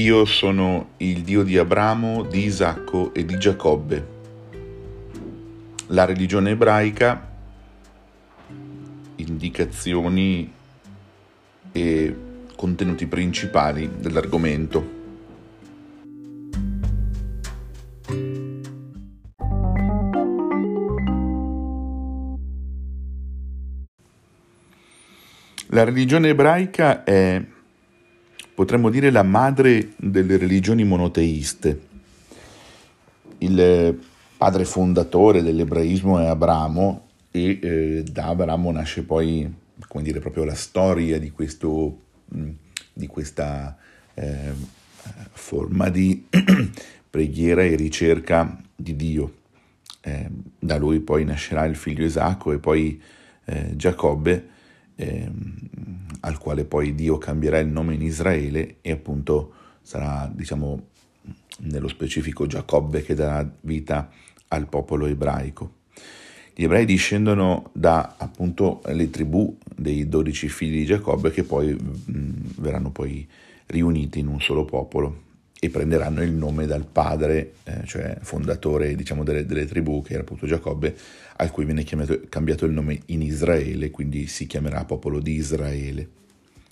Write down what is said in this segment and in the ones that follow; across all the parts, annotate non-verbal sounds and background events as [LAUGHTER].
Io sono il Dio di Abramo, di Isacco e di Giacobbe. La religione ebraica, indicazioni e contenuti principali dell'argomento. La religione ebraica è, potremmo dire, la madre delle religioni monoteiste. Il padre fondatore dell'ebraismo è Abramo e eh, da Abramo nasce poi, come dire, proprio la storia di, questo, di questa eh, forma di [CLEARS THROAT] preghiera e ricerca di Dio. Eh, da lui poi nascerà il figlio Isacco e poi eh, Giacobbe eh, al quale poi Dio cambierà il nome in Israele e appunto sarà, diciamo, nello specifico Giacobbe che darà vita al popolo ebraico. Gli ebrei discendono da appunto le tribù dei dodici figli di Giacobbe che poi mh, verranno poi riuniti in un solo popolo e prenderanno il nome dal padre, eh, cioè fondatore diciamo, delle, delle, tribù, che era appunto Giacobbe, a cui viene chiamato, cambiato il nome in Israele, quindi si chiamerà popolo di Israele.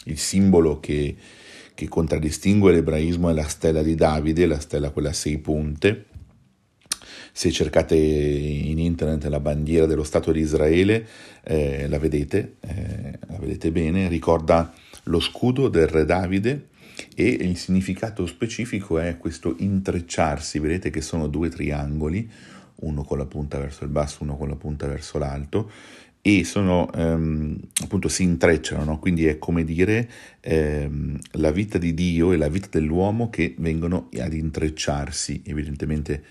Il simbolo che, che contraddistingue l'ebraismo è la stella di Davide, la stella quella a sei punte. Se cercate in internet la bandiera dello Stato di Israele, eh, la vedete, eh, la vedete bene, ricorda lo scudo del re Davide, e il significato specifico è questo intrecciarsi, vedete che sono due triangoli, uno con la punta verso il basso, uno con la punta verso l'alto e sono ehm, appunto si intrecciano, no? quindi è come dire ehm, la vita di Dio e la vita dell'uomo che vengono ad intrecciarsi, evidentemente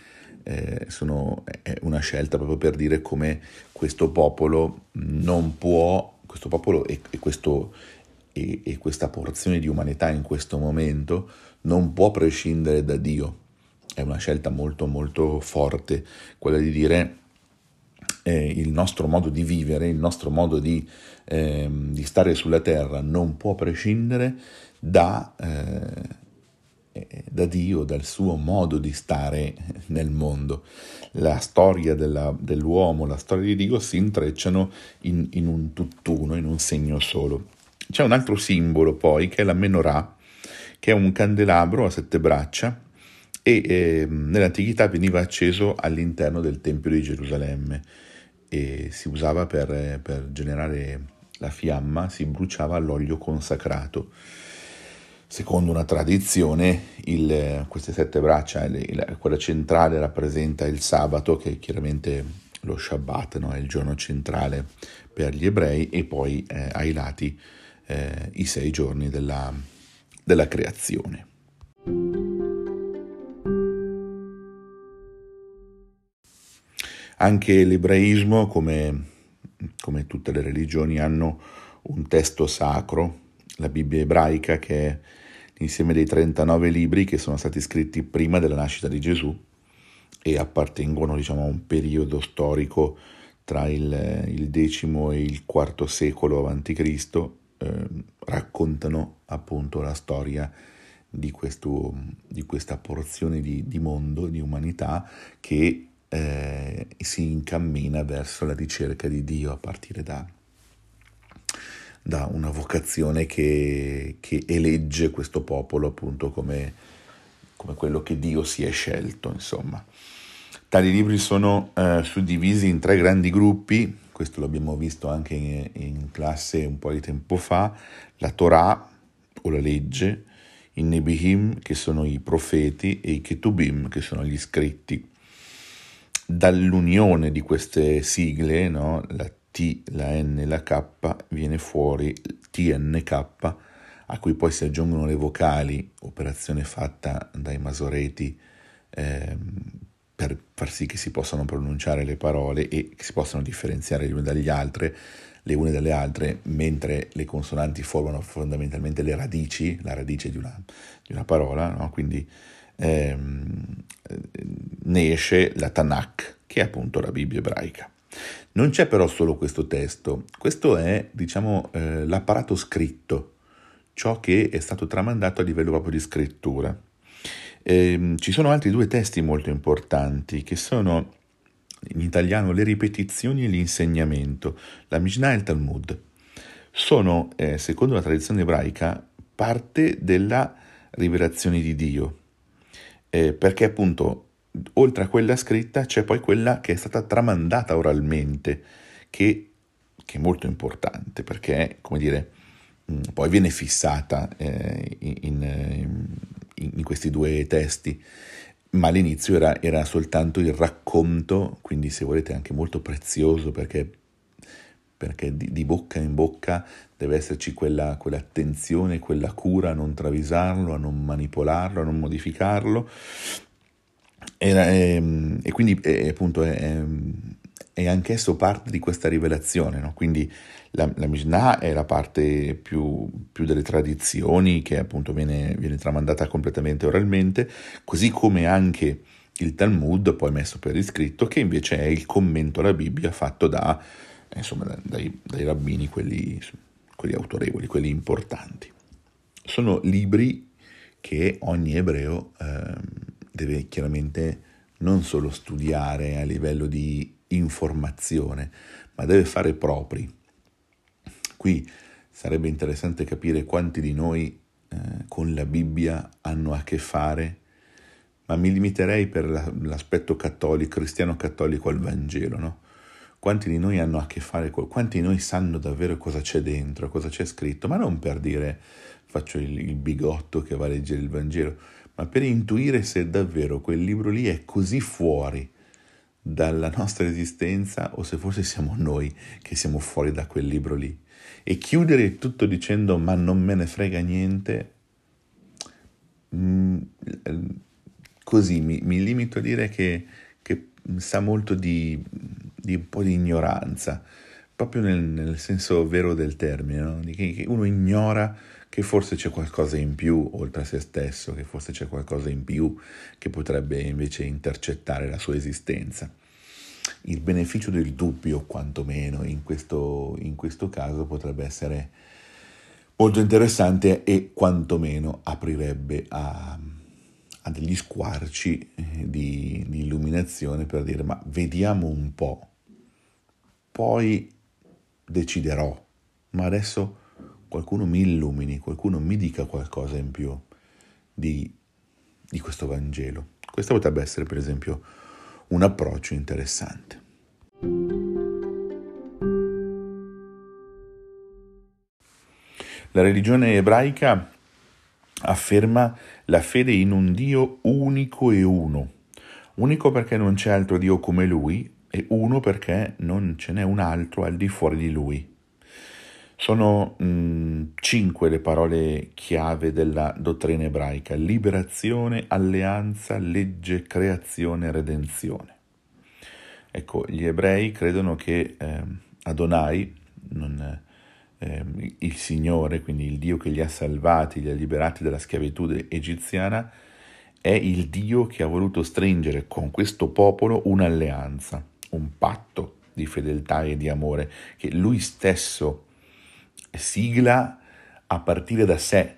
eh, sono, è una scelta proprio per dire come questo popolo non può, questo popolo e, e questo e, e questa porzione di umanità in questo momento non può prescindere da Dio. È una scelta molto molto forte, quella di dire eh, il nostro modo di vivere, il nostro modo di, eh, di, stare sulla terra non può prescindere da, eh, da, Dio, dal suo modo di stare nel mondo. La storia della, dell'uomo, la storia di Dio si intrecciano in, in un tutt'uno, in un segno solo. C'è un altro simbolo poi che è la menorah, che è un candelabro a sette braccia e eh, nell'antichità veniva acceso all'interno del Tempio di Gerusalemme e si usava per, per generare la fiamma, si bruciava all'olio consacrato. Secondo una tradizione, il, queste sette braccia, il, quella centrale rappresenta il sabato, che è chiaramente lo Shabbat, no? è il giorno centrale per gli ebrei, e poi eh, ai lati eh, i sei giorni della, della creazione. Anche l'ebraismo, come, come, tutte le religioni, hanno un testo sacro, la Bibbia ebraica, che è l'insieme dei 39 libri che sono stati scritti prima della nascita di Gesù e appartengono diciamo, a un periodo storico tra il, il X e il IV secolo a.C eh, raccontano appunto la storia di, questo, di questa porzione di, di, mondo, di umanità che eh, si incammina verso la ricerca di Dio a partire da, da una vocazione che, che, elegge questo popolo appunto come, come, quello che Dio si è scelto, insomma. Tali libri sono eh, suddivisi in tre grandi gruppi, questo l'abbiamo visto anche in, in, classe un po' di tempo fa, la Torah o la legge, i Nebihim che sono i profeti e i Ketubim che sono gli scritti. Dall'unione di queste sigle, no, la T, la N e la K, viene fuori TNK, a cui poi si aggiungono le vocali, operazione fatta dai masoreti eh, per far sì che si possano pronunciare le parole e che si possano differenziare le une dagli altre, le une dalle altre, mentre le consonanti formano fondamentalmente le radici, la radice di una, di una parola, no? quindi ehm, ne esce la Tanakh, che è appunto la Bibbia ebraica. Non c'è però solo questo testo, questo è diciamo eh, l'apparato scritto, ciò che è stato tramandato a livello proprio di scrittura. Eh, ci sono altri due testi molto importanti che sono in italiano le ripetizioni e l'insegnamento, la Mishnah e il Talmud. Sono, eh, secondo la tradizione ebraica, parte della rivelazione di Dio, eh, perché appunto oltre a quella scritta c'è poi quella che è stata tramandata oralmente, che, che è molto importante perché, come dire, mm, poi viene fissata eh, in, in, in, questi due testi, ma all'inizio era, era, soltanto il racconto, quindi se volete anche molto prezioso perché, perché di, di, bocca in bocca deve esserci quella, quell'attenzione, quella cura a non travisarlo, a non manipolarlo, a non modificarlo. Ehm, e quindi eh, appunto è, è, anch'esso parte di questa rivelazione, no? quindi la, la Mishnah è la parte più, più, delle tradizioni che appunto viene, viene tramandata completamente oralmente, così come anche il Talmud, poi messo per iscritto, che invece è il commento alla Bibbia fatto da, insomma, dai, dai rabbini, quelli, quelli autorevoli, quelli importanti. Sono libri che ogni ebreo eh, deve chiaramente non solo studiare a livello di informazione, ma deve fare propri. Qui sarebbe interessante capire quanti di noi eh, con la Bibbia hanno a che fare, ma mi limiterei per l'aspetto cattolico, cristiano cattolico al Vangelo, no? Quanti di noi hanno a che fare, con, quanti di noi sanno davvero cosa c'è dentro, cosa c'è scritto, ma non per dire faccio il, il bigotto che va a leggere il Vangelo, ma per intuire se davvero quel libro lì è così fuori dalla nostra esistenza o se forse siamo noi che siamo fuori da quel libro lì. E chiudere tutto dicendo ma non me ne frega niente, mm, così mi, mi, limito a dire che, che sa molto di, di, un po' di ignoranza, proprio nel, nel senso vero del termine, no? di che uno ignora che forse c'è qualcosa in più oltre a se stesso, che forse c'è qualcosa in più che potrebbe invece intercettare la sua esistenza. Il beneficio del dubbio, quantomeno in questo, in questo caso, potrebbe essere molto interessante e quantomeno aprirebbe a, a degli squarci eh, di, di illuminazione per dire ma vediamo un po', poi deciderò, ma adesso qualcuno mi illumini, qualcuno mi dica qualcosa in più di, di questo Vangelo. Questo potrebbe essere per esempio un approccio interessante. La religione ebraica afferma la fede in un Dio unico e uno. Unico perché non c'è altro Dio come Lui e uno perché non ce n'è un altro al di fuori di Lui. Sono mh, mm, cinque le parole chiave della dottrina ebraica, liberazione, alleanza, legge, creazione, redenzione. Ecco, gli ebrei credono che eh, Adonai, non, eh, il Signore, quindi il Dio che li ha salvati, li ha liberati dalla schiavitù egiziana, è il Dio che ha voluto stringere con questo popolo un'alleanza, un patto di fedeltà e di amore che lui stesso sigla a partire da sé,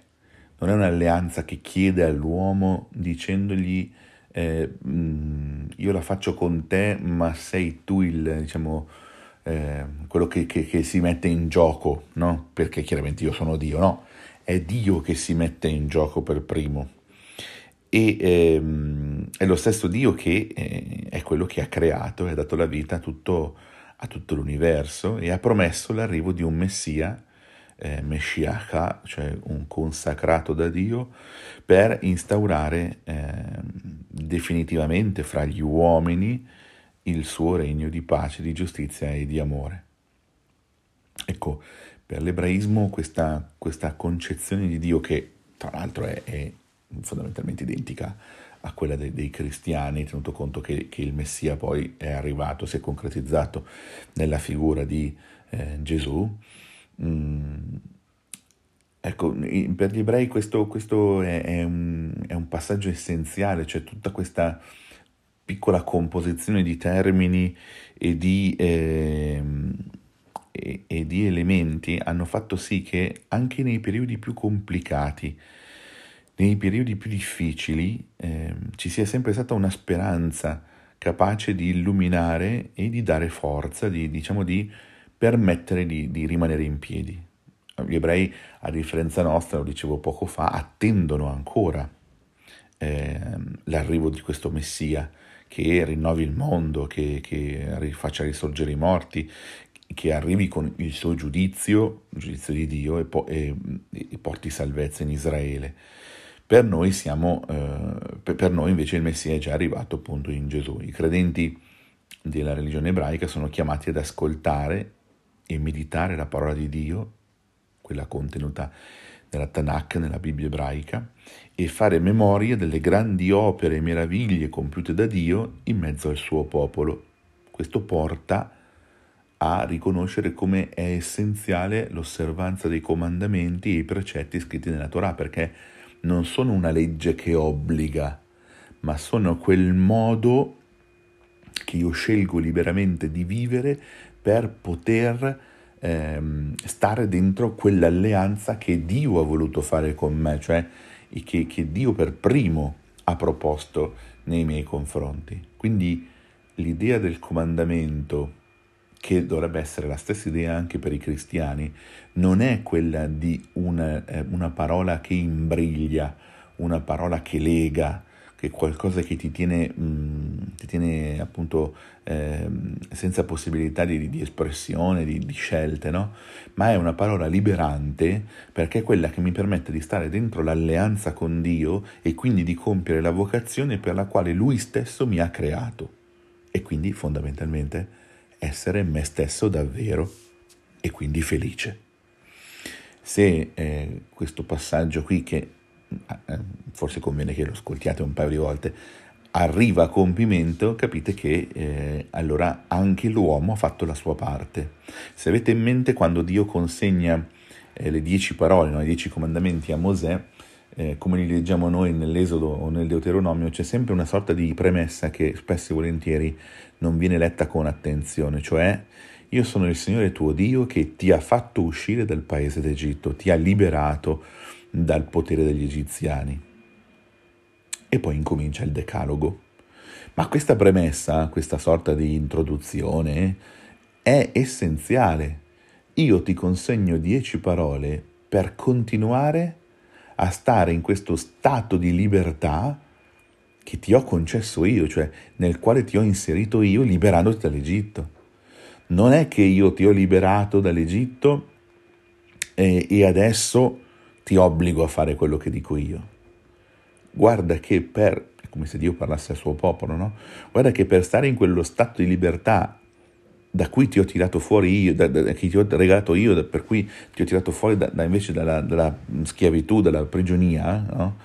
non è un'alleanza che chiede all'uomo dicendogli eh, mm, io la faccio con te, ma sei tu il, diciamo, eh, quello che, che, che, si mette in gioco, no? Perché chiaramente io sono Dio, no? È Dio che si mette in gioco per primo. E ehm, è lo stesso Dio che eh, è quello che ha creato e ha dato la vita a tutto, a tutto l'universo e ha promesso l'arrivo di un Messia eh, Meshiach, cioè un consacrato da Dio, per instaurare eh, definitivamente fra gli uomini il suo regno di pace, di giustizia e di amore. Ecco, per l'ebraismo questa, questa concezione di Dio che tra l'altro è, è fondamentalmente identica a quella dei, dei cristiani, tenuto conto che, che, il Messia poi è arrivato, si è concretizzato nella figura di eh, Gesù, Mm, ecco, per gli ebrei questo, questo è, è, un, è, un, passaggio essenziale, cioè tutta questa piccola composizione di termini e di, eh, e, e, di elementi hanno fatto sì che anche nei periodi più complicati, nei periodi più difficili, eh, ci sia sempre stata una speranza capace di illuminare e di dare forza, di, diciamo di permettere di, di rimanere in piedi. Gli ebrei, a differenza nostra, lo dicevo poco fa, attendono ancora eh, l'arrivo di questo Messia che rinnovi il mondo, che, che faccia risorgere i morti, che arrivi con il suo giudizio, il giudizio di Dio, e, po- e, e porti salvezza in Israele. Per noi, siamo, eh, per noi invece il Messia è già arrivato appunto in Gesù. I credenti della religione ebraica sono chiamati ad ascoltare e meditare la parola di Dio, quella contenuta nella Tanakh, nella Bibbia ebraica, e fare memoria delle grandi opere e meraviglie compiute da Dio in mezzo al suo popolo. Questo porta a riconoscere come è essenziale l'osservanza dei comandamenti e i precetti scritti nella Torah, perché non sono una legge che obbliga, ma sono quel modo che io scelgo liberamente di vivere per poter ehm, stare dentro quell'alleanza che Dio ha voluto fare con me, cioè che, che Dio per primo ha proposto nei miei confronti. Quindi l'idea del comandamento, che dovrebbe essere la stessa idea anche per i cristiani, non è quella di una, eh, una parola che imbriglia, una parola che lega, che qualcosa che ti tiene, mh, mm, ti tiene appunto eh, senza possibilità di, di espressione, di, di, scelte, no? Ma è una parola liberante perché è quella che mi permette di stare dentro l'alleanza con Dio e quindi di compiere la vocazione per la quale Lui stesso mi ha creato. E quindi fondamentalmente essere me stesso davvero e quindi felice. Se eh, questo passaggio qui che forse conviene che lo ascoltiate un paio di volte, arriva a compimento, capite che eh, allora anche l'uomo ha fatto la sua parte. Se avete in mente quando Dio consegna eh, le dieci parole, no, i dieci comandamenti a Mosè, eh, come li leggiamo noi nell'Esodo o nel Deuteronomio, c'è sempre una sorta di premessa che spesso e volentieri non viene letta con attenzione, cioè io sono il Signore tuo Dio che ti ha fatto uscire dal paese d'Egitto, ti ha liberato dal potere degli egiziani. E poi incomincia il decalogo. Ma questa premessa, questa sorta di introduzione, è essenziale. Io ti consegno dieci parole per continuare a stare in questo stato di libertà che ti ho concesso io, cioè nel quale ti ho inserito io liberandoti dall'Egitto. Non è che io ti ho liberato dall'Egitto e, e adesso ti obbligo a fare quello che dico io. Guarda che per, come se Dio parlasse al suo popolo, no? Guarda che per stare in quello stato di libertà da cui ti ho tirato fuori io, da, da, che ti ho regalato io, da, per cui ti ho tirato fuori da, invece dalla, dalla, schiavitù, dalla prigionia, no?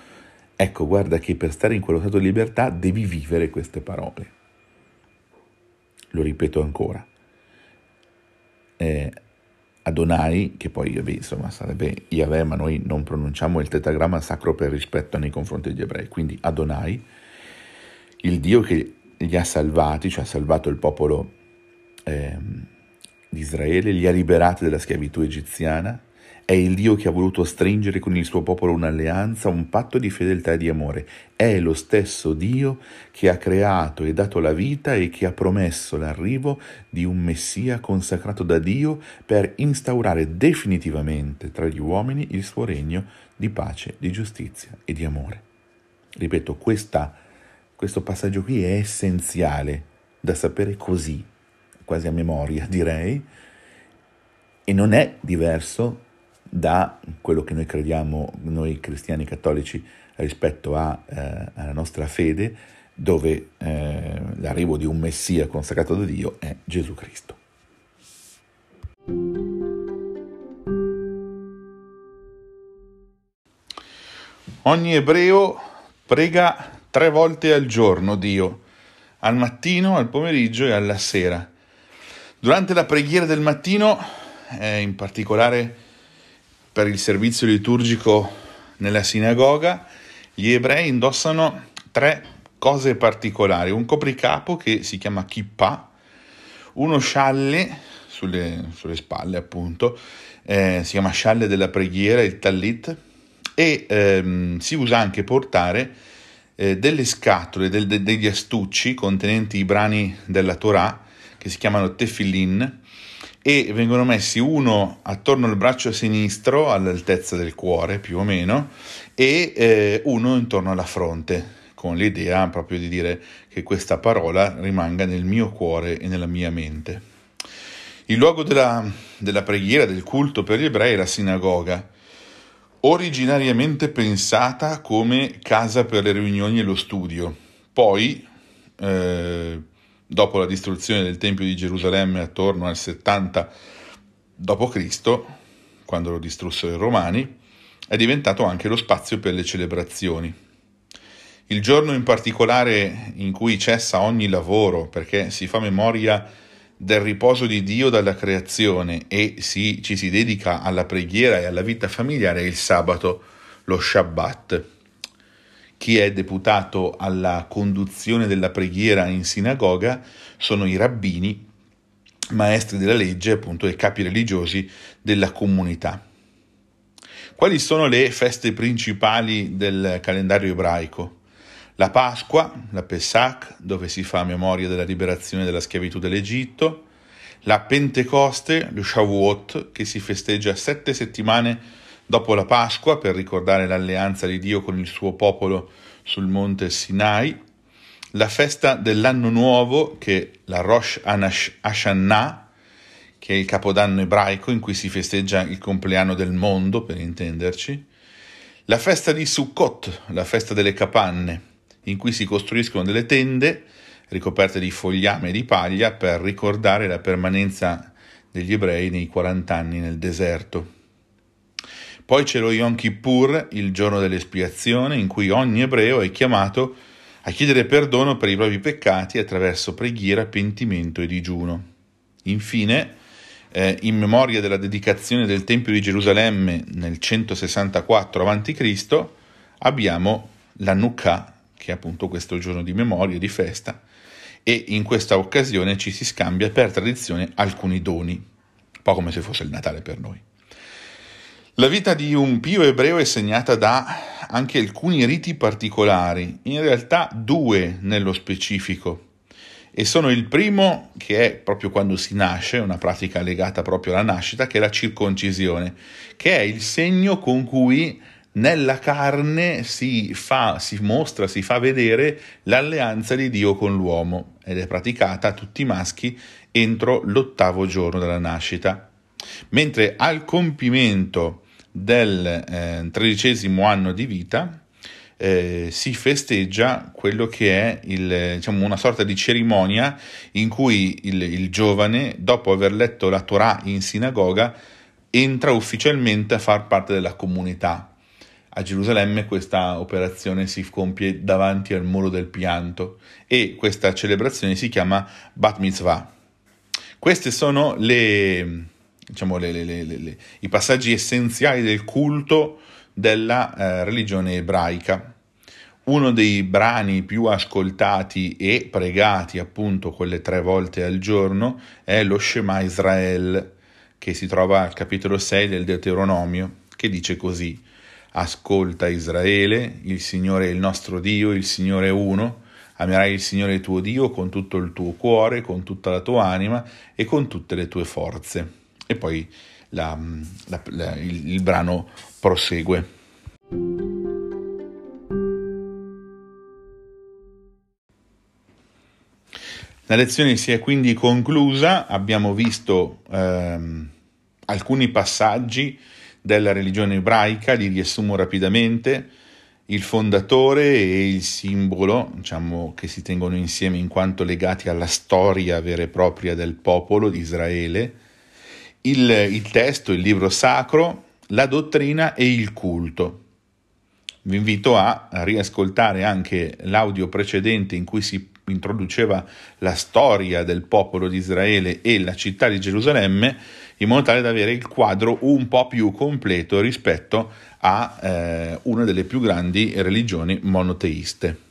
ecco, guarda che per stare in quello stato di libertà devi vivere queste parole. Lo ripeto ancora. Eh, Adonai, che poi insomma sarebbe Yahweh, ma noi non pronunciamo il tetagramma sacro per rispetto nei confronti degli ebrei, quindi Adonai, il Dio che li ha salvati, cioè ha salvato il popolo eh, di Israele, li ha liberati dalla schiavitù egiziana, è il Dio che ha voluto stringere con il suo popolo un'alleanza, un patto di fedeltà e di amore. È lo stesso Dio che ha creato e dato la vita e che ha promesso l'arrivo di un Messia consacrato da Dio per instaurare definitivamente tra gli uomini il suo regno di pace, di giustizia e di amore. Ripeto, questa, questo passaggio qui è essenziale da sapere così, quasi a memoria direi, e non è diverso da quello che noi crediamo, noi cristiani cattolici, rispetto a, eh, alla nostra fede, dove eh, l'arrivo di un Messia consacrato da Dio è Gesù Cristo. Ogni ebreo prega tre volte al giorno Dio, al mattino, al pomeriggio e alla sera. Durante la preghiera del mattino, eh, in particolare per il servizio liturgico nella sinagoga, gli ebrei indossano tre cose particolari, un copricapo che si chiama kippah, uno scialle sulle, sulle spalle, appunto, eh, si chiama scialle della preghiera, il tallit, e ehm, si usa anche portare eh, delle scatole, del, de, degli astucci contenenti i brani della Torah, che si chiamano tefillin, e vengono messi uno attorno al braccio sinistro, all'altezza del cuore più o meno, e eh, uno intorno alla fronte, con l'idea proprio di dire che questa parola rimanga nel mio cuore e nella mia mente. Il luogo della, della preghiera, del culto per gli ebrei è la sinagoga, originariamente pensata come casa per le riunioni e lo studio. Poi, eh, dopo la distruzione del Tempio di Gerusalemme attorno al 70 d.C., quando lo distrussero i Romani, è diventato anche lo spazio per le celebrazioni. Il giorno in particolare in cui cessa ogni lavoro perché si fa memoria del riposo di Dio dalla creazione e si, ci si dedica alla preghiera e alla vita familiare è il sabato, lo Shabbat. Chi è deputato alla conduzione della preghiera in sinagoga sono i rabbini, maestri della legge, appunto, e capi religiosi della comunità. Quali sono le feste principali del calendario ebraico? La Pasqua, la Pesach, dove si fa memoria della liberazione dalla schiavitù dell'Egitto, la Pentecoste, lo Shavuot, che si festeggia sette settimane dopo la Pasqua per ricordare l'alleanza di Dio con il suo popolo sul monte Sinai, la festa dell'anno nuovo, che è la Rosh Hashanah, che è il capodanno ebraico in cui si festeggia il compleanno del mondo, per intenderci, la festa di Sukkot, la festa delle capanne, in cui si costruiscono delle tende ricoperte di fogliame e di paglia per ricordare la permanenza degli ebrei nei 40 anni nel deserto. Poi c'è lo Yom Kippur, il giorno dell'espiazione, in cui ogni ebreo è chiamato a chiedere perdono per i propri peccati attraverso preghiera, pentimento e digiuno. Infine, eh, in memoria della dedicazione del Tempio di Gerusalemme nel 164 a.C., abbiamo la Nukkah, che è appunto questo giorno di memoria, di festa, e in questa occasione ci si scambia per tradizione alcuni doni, un po' come se fosse il Natale per noi. La vita di un pio ebreo è segnata da anche alcuni riti particolari, in realtà due nello specifico, e sono il primo che è proprio quando si nasce, una pratica legata proprio alla nascita, che è la circoncisione, che è il segno con cui nella carne si fa, si mostra, si fa vedere l'alleanza di Dio con l'uomo ed è praticata a tutti i maschi entro l'ottavo giorno della nascita. Mentre al compimento del eh, tredicesimo anno di vita eh, si festeggia quello che è il, diciamo, una sorta di cerimonia in cui il, il giovane, dopo aver letto la Torah in sinagoga, entra ufficialmente a far parte della comunità a Gerusalemme questa operazione si compie davanti al muro del pianto e questa celebrazione si chiama Bat Mitzvah. Questi sono le, diciamo, le, le, i passaggi essenziali del culto della eh, religione ebraica. Uno dei brani più ascoltati e pregati appunto quelle tre volte al giorno è lo Shema Israel, che si trova al capitolo 6 del Deuteronomio, che dice così Ascolta Israele, il Signore è il nostro Dio, il Signore è uno. Amerai il Signore tuo Dio con tutto il tuo cuore, con tutta la tua anima e con tutte le tue forze. E poi la, la, la, il, il brano prosegue. La lezione si è quindi conclusa, abbiamo visto ehm, alcuni passaggi della religione ebraica, li riassumo rapidamente, il fondatore e il simbolo, diciamo, che si tengono insieme in quanto legati alla storia vera e propria del popolo di Israele, il, il testo, il libro sacro, la dottrina e il culto. Vi invito a riascoltare anche l'audio precedente in cui si introduceva la storia del popolo di Israele e la città di Gerusalemme in modo tale da avere il quadro un po' più completo rispetto a eh, una delle più grandi religioni monoteiste.